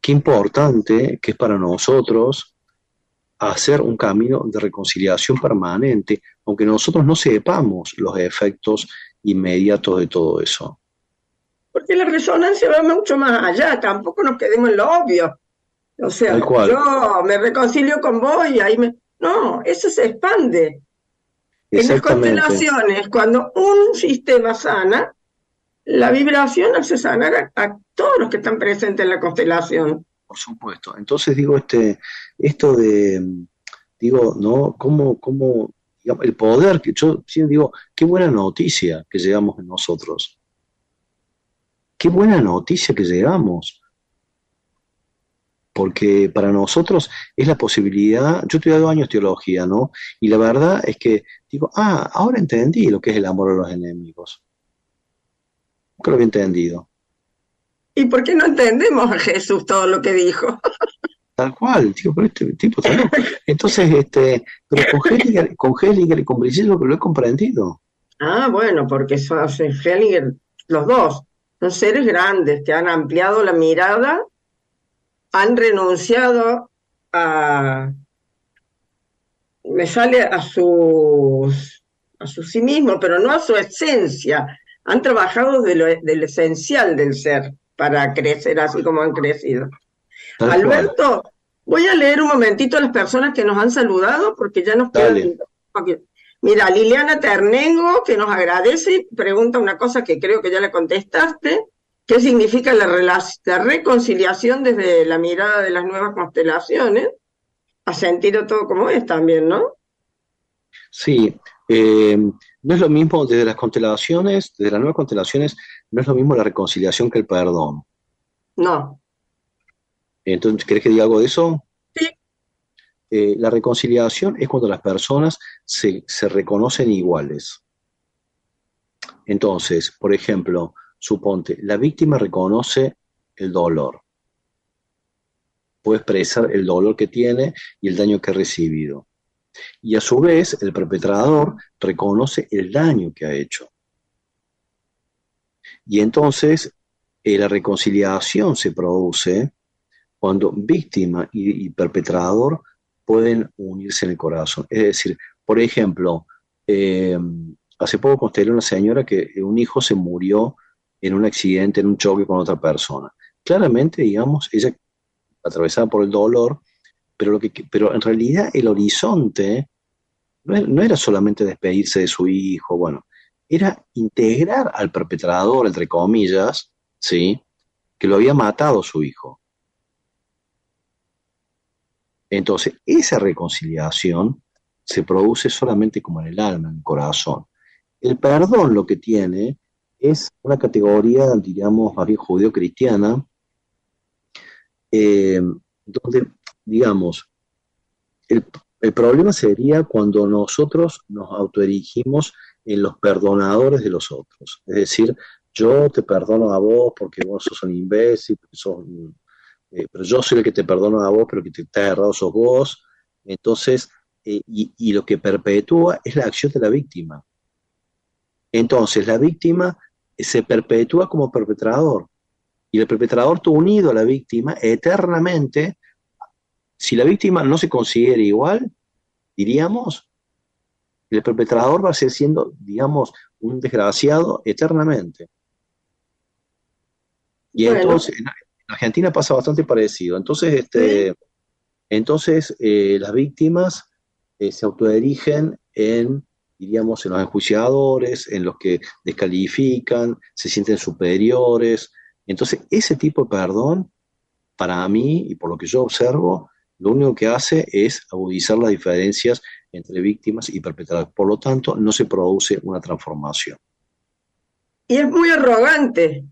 qué importante que es para nosotros hacer un camino de reconciliación permanente, aunque nosotros no sepamos los efectos inmediatos de todo eso. Porque la resonancia va mucho más allá, tampoco nos quedemos en lo obvio. O sea, yo me reconcilio con vos y ahí me... No, eso se expande. En las constelaciones, cuando un sistema sana, la vibración hace sanar a, todos los que están presentes en la constelación. Por supuesto. Entonces digo, este, esto de, digo, ¿no? ¿Cómo, cómo el poder, que yo siempre digo, qué buena noticia que llegamos nosotros. Qué buena noticia que llegamos porque para nosotros es la posibilidad, yo he estudiado años teología, ¿no? Y la verdad es que digo, ah, ahora entendí lo que es el amor a los enemigos. Nunca lo había entendido. ¿Y por qué no entendemos a Jesús todo lo que dijo? Tal cual, tío, pero este tipo está loco. Entonces, este, pero con Hellinger, con Hellinger y con Brigitte lo, lo he comprendido. Ah, bueno, porque son Hellinger, los dos, son seres grandes que han ampliado la mirada han renunciado a, me sale a sus, a su sí mismo, pero no a su esencia. Han trabajado de lo, del esencial del ser para crecer así como han crecido. Alberto, voy a leer un momentito a las personas que nos han saludado porque ya nos quedan... Mira, Liliana Ternengo, que nos agradece y pregunta una cosa que creo que ya le contestaste. ¿Qué significa la, reconciliación desde la mirada de las nuevas constelaciones? Ha sentido todo como es también, ¿no? Sí, eh, no es lo mismo desde las constelaciones, desde las nuevas constelaciones, no es lo mismo la reconciliación que el perdón. No. Entonces, ¿querés que diga algo de eso? Sí. Eh, la reconciliación es cuando las personas se, se reconocen iguales. Entonces, por ejemplo, Suponte, la víctima reconoce el dolor. Puede expresar el dolor que tiene y el daño que ha recibido. Y a su vez, el perpetrador reconoce el daño que ha hecho. Y entonces, eh, la reconciliación se produce cuando víctima y, perpetrador pueden unirse en el corazón. Es decir, por ejemplo, eh, hace poco constelé una señora que un hijo se murió en un accidente, en un choque con otra persona. Claramente, digamos, ella atravesada por el dolor, pero, lo que, pero en realidad el horizonte no era solamente despedirse de su hijo, bueno, era integrar al perpetrador, entre comillas, ¿sí? que lo había matado su hijo. Entonces, esa reconciliación se produce solamente como en el alma, en el corazón. El perdón lo que tiene es una categoría, diríamos, más bien judío-cristiana, eh, donde, digamos, el, problema sería cuando nosotros nos autoerigimos en los perdonadores de los otros. Es decir, yo te perdono a vos porque vos sos un imbécil, eh, pero yo soy el que te perdono a vos, pero que te está errado sos vos. Entonces, eh, y, lo que perpetúa es la acción de la víctima. Entonces, la víctima se perpetúa como perpetrador. Y el perpetrador está unido a la víctima eternamente. Si la víctima no se considera igual, diríamos, el perpetrador va a ser siendo, digamos, un desgraciado eternamente. Y entonces, en Argentina pasa bastante parecido. Entonces, este, entonces eh, las víctimas eh, se autodirigen en diríamos, en los enjuiciadores, en los que descalifican, se sienten superiores. Entonces, ese tipo de perdón, para mí y por lo que yo observo, lo único que hace es agudizar las diferencias entre víctimas y perpetradores. Por lo tanto, no se produce una transformación. Y es muy arrogante,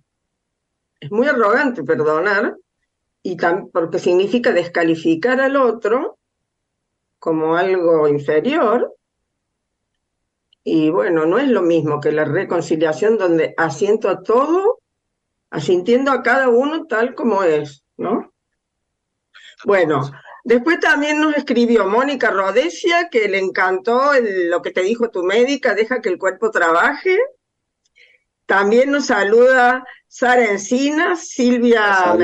es muy arrogante perdonar, y porque significa descalificar al otro como algo inferior y bueno, no es lo mismo que la reconciliación donde asiento a todo, asintiendo a cada uno tal como es, ¿no? Bueno, después también nos escribió Mónica Rodesia, que le encantó lo que te dijo tu médica, deja que el cuerpo trabaje. También nos saluda Sara Encina, Silvia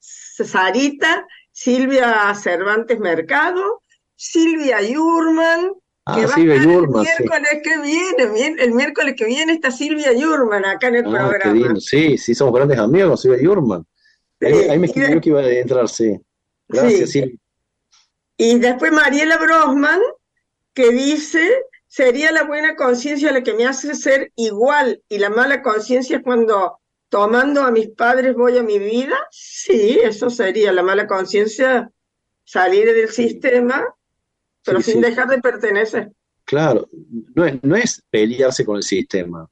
Sarita, Silvia Cervantes Mercado, Silvia Yurman, Ah, Silvia Yurman. El miércoles que viene, el miércoles que viene está Silvia Yurman acá en el ah, programa. Sí, sí, somos grandes amigos Silvia Yurman. Ahí, me escribió que iba a entrar, sí. Gracias, Silvia. Y después Mariela Brosman, que dice, sería la buena conciencia la que me hace ser igual y la mala conciencia es cuando tomando a mis padres voy a mi vida. Sí, eso sería la mala conciencia, salir del sistema, pero sin dejar de pertenecer. Claro, no es, no es pelearse con el sistema.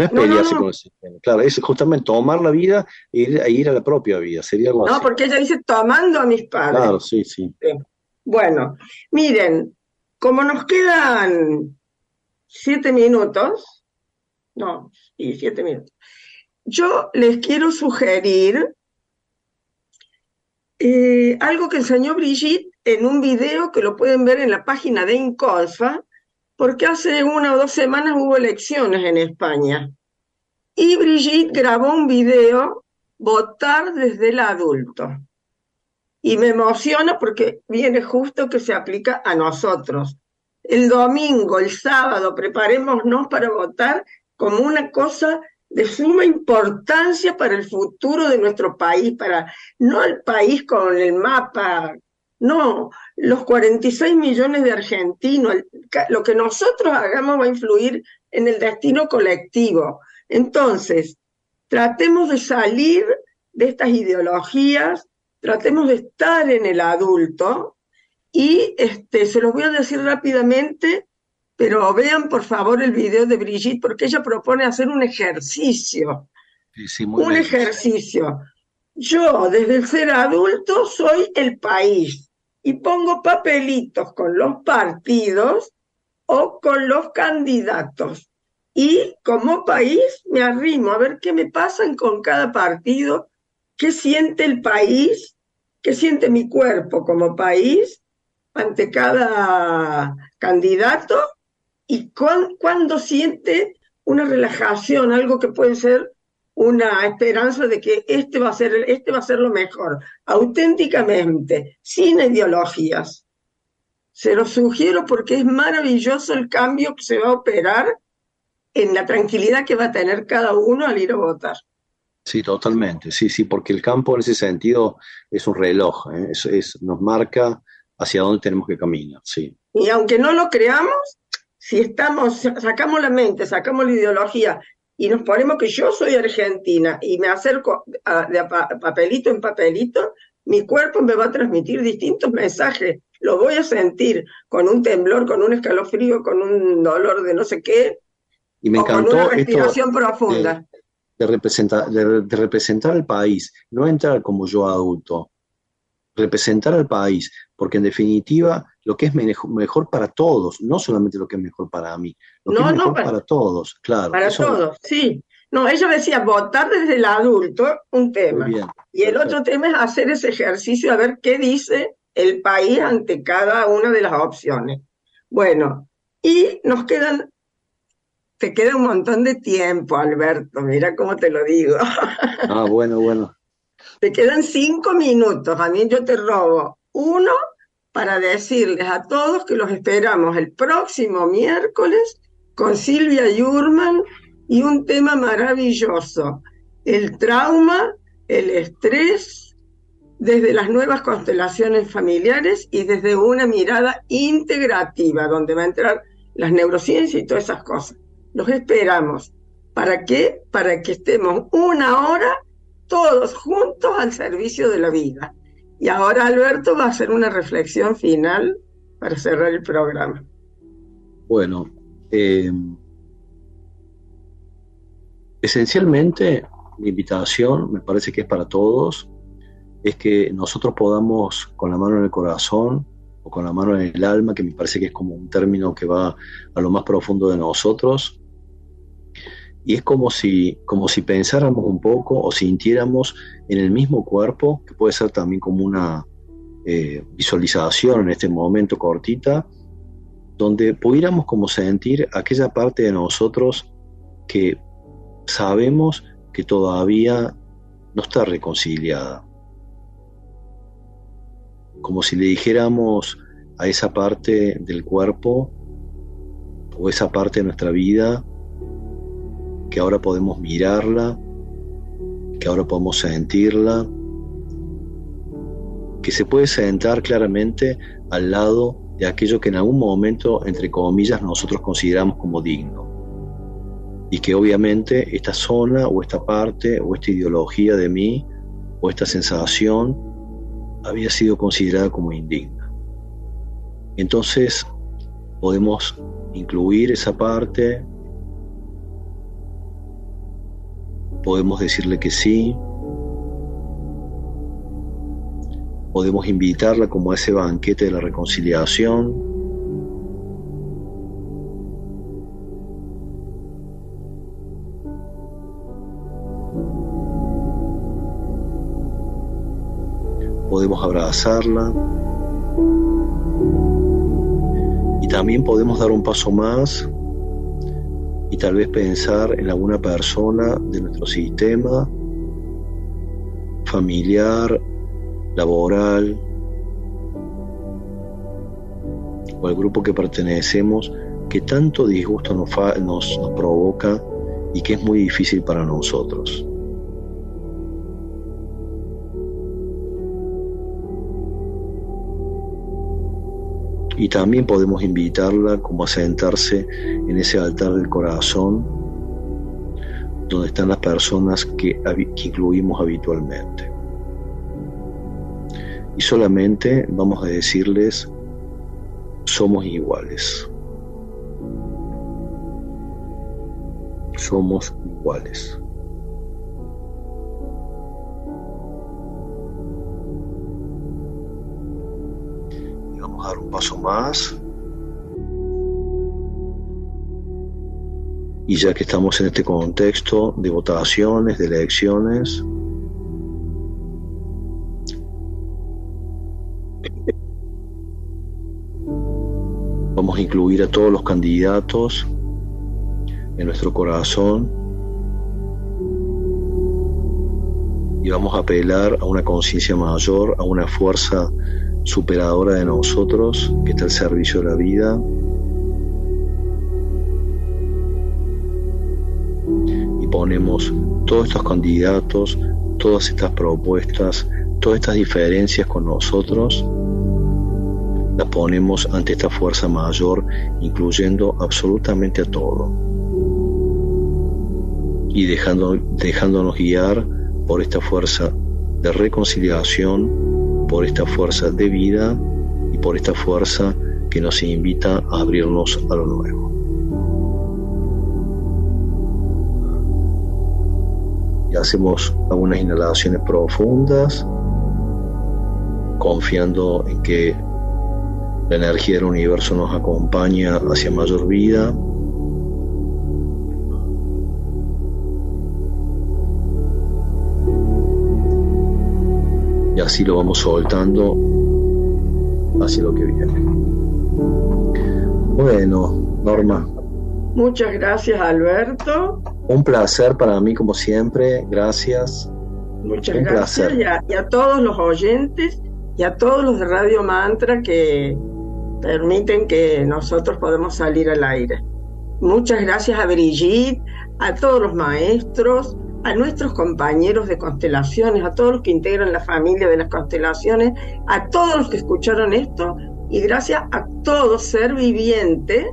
No es pelearse con el sistema. Claro, es justamente tomar la vida e ir, e ir a la propia vida. Sería algo No, porque ella dice tomando a mis padres. Claro, sí, sí. Bueno, miren, como nos quedan siete minutos, no, sí, siete minutos, yo les quiero sugerir eh, algo que enseñó Brigitte en un video que lo pueden ver en la página de Incolfa, porque hace una o dos semanas hubo elecciones en España. Y Brigitte grabó un video, Votar desde el adulto. Y me emociona porque viene justo que se aplica a nosotros. El domingo, el sábado, preparémonos para votar como una cosa de suma importancia para el futuro de nuestro país, para no el país con el mapa, no, los 46 millones de argentinos, lo que nosotros hagamos va a influir en el destino colectivo. Entonces, tratemos de salir de estas ideologías, tratemos de estar en el adulto y este, se los voy a decir rápidamente pero vean por favor el video de Brigitte porque ella propone hacer un ejercicio. un ejercicio. Yo, desde el ser adulto, soy el país y pongo papelitos con los partidos o con los candidatos. Y como país me arrimo a ver qué me pasan con cada partido, qué siente el país, qué siente mi cuerpo como país ante cada candidato y cuando siente una relajación, algo que puede ser una esperanza de que este va a ser, este va a ser lo mejor, auténticamente, sin ideologías. Se lo sugiero porque es maravilloso el cambio que se va a operar en la tranquilidad que va a tener cada uno al ir a votar. Sí, totalmente, sí, sí, porque el campo en ese sentido es un reloj, ¿eh? es, nos marca hacia dónde tenemos que caminar, sí. Y aunque no lo creamos, si estamos, sacamos la mente, sacamos la ideología y nos ponemos que yo soy argentina y me acerco de papelito en papelito, mi cuerpo me va a transmitir distintos mensajes. Lo voy a sentir con un temblor, con un escalofrío, con un dolor de no sé qué. Y me encantó con una respiración profunda. De, representar, de, de representar al país, no entrar como yo adulto, representar al país, porque en definitiva lo que es mejor para todos, no solamente lo que es mejor para mí, lo que es mejor para, todos, claro. Para todos, sí. No, ella decía votar desde el adulto, un tema. y el otro tema es hacer ese ejercicio a ver qué dice el país ante cada una de las opciones. Bueno, y nos quedan, te queda un montón de tiempo, Alberto, mira cómo te lo digo. Ah, bueno, bueno. Te quedan cinco minutos, a mí yo te robo uno para decirles a todos que los esperamos el próximo miércoles con Silvia Yurman y un tema maravilloso, el trauma, el estrés, desde las nuevas constelaciones familiares y desde una mirada integrativa, donde va a entrar las neurociencias y todas esas cosas. Los esperamos. ¿Para qué? Para que estemos una hora todos juntos al servicio de la vida. Y ahora Alberto va a hacer una reflexión final para cerrar el programa. Bueno, eh, esencialmente mi invitación, me parece que es para todos, es que nosotros podamos con la mano en el corazón o con la mano en el alma, que me parece que es como un término que va a lo más profundo de nosotros, y es como si, como si pensáramos un poco o sintiéramos en el mismo cuerpo, que puede ser también como una eh, visualización en este momento cortita, donde pudiéramos como sentir aquella parte de nosotros que sabemos que todavía no está reconciliada. Como si le dijéramos a esa parte del cuerpo o esa parte de nuestra vida que ahora podemos mirarla, que ahora podemos sentirla, que se puede sentar claramente al lado de aquello que en algún momento, entre comillas, nosotros consideramos como digno. Y que obviamente esta zona o esta parte o esta ideología de mí o esta sensación había sido considerada como indigna. Entonces podemos incluir esa parte, podemos decirle que sí, podemos invitarla como a ese banquete de la reconciliación. Podemos abrazarla. Y también podemos dar un paso más y tal vez pensar en alguna persona de nuestro sistema familiar laboral o al grupo que pertenecemos que tanto disgusto nos, nos, nos provoca y que es muy difícil para nosotros. Y también podemos invitarla como a sentarse en ese altar del corazón donde están las personas que, que incluimos habitualmente y solamente vamos a decirles, somos iguales. Somos iguales. Paso más. Y ya que estamos en este contexto de votaciones, de elecciones, Vamos a incluir a todos los candidatos en nuestro corazón y vamos a apelar a una conciencia mayor, a una fuerza superadora de nosotros que está al servicio de la vida. Y ponemos todos estos candidatos, todas estas propuestas, todas estas diferencias con nosotros la ponemos ante esta fuerza mayor, incluyendo absolutamente a todo. Y dejando, dejándonos guiar por esta fuerza de reconciliación, por esta fuerza de vida y por esta fuerza que nos invita a abrirnos a lo nuevo. Hacemos algunas inhalaciones profundas, confiando en que la energía del universo nos acompaña hacia mayor vida. Y así lo vamos soltando hacia lo que viene. Bueno, Norma. Muchas gracias, Alberto. Un placer para mí, como siempre. Gracias. Muchas gracias. y a todos los oyentes y a todos los de Radio Mantra que permiten que nosotros podamos salir al aire. Muchas gracias a Brigitte, a todos los maestros, a nuestros compañeros de constelaciones, a todos los que integran la familia de las constelaciones, a todos los que escucharon esto y gracias a todo ser viviente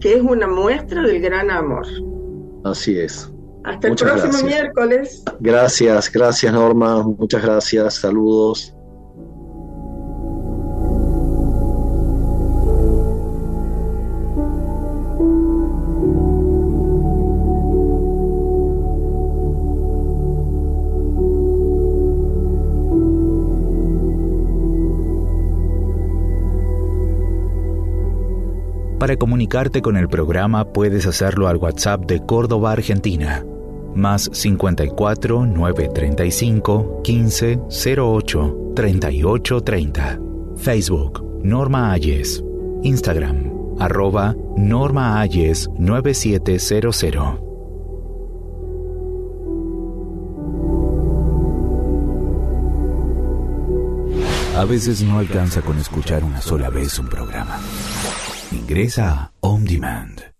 que es una muestra del gran amor. Así es. Hasta el próximo miércoles. Gracias, gracias Norma, muchas gracias, saludos. Para comunicarte con el programa puedes hacerlo al WhatsApp de Córdoba, Argentina, más 54 935 15 08 38 30. Facebook, Norma Ayes. Instagram, arroba Norma Ayes 9700. A veces no alcanza con escuchar una sola vez un programa. Ingresa On Demand.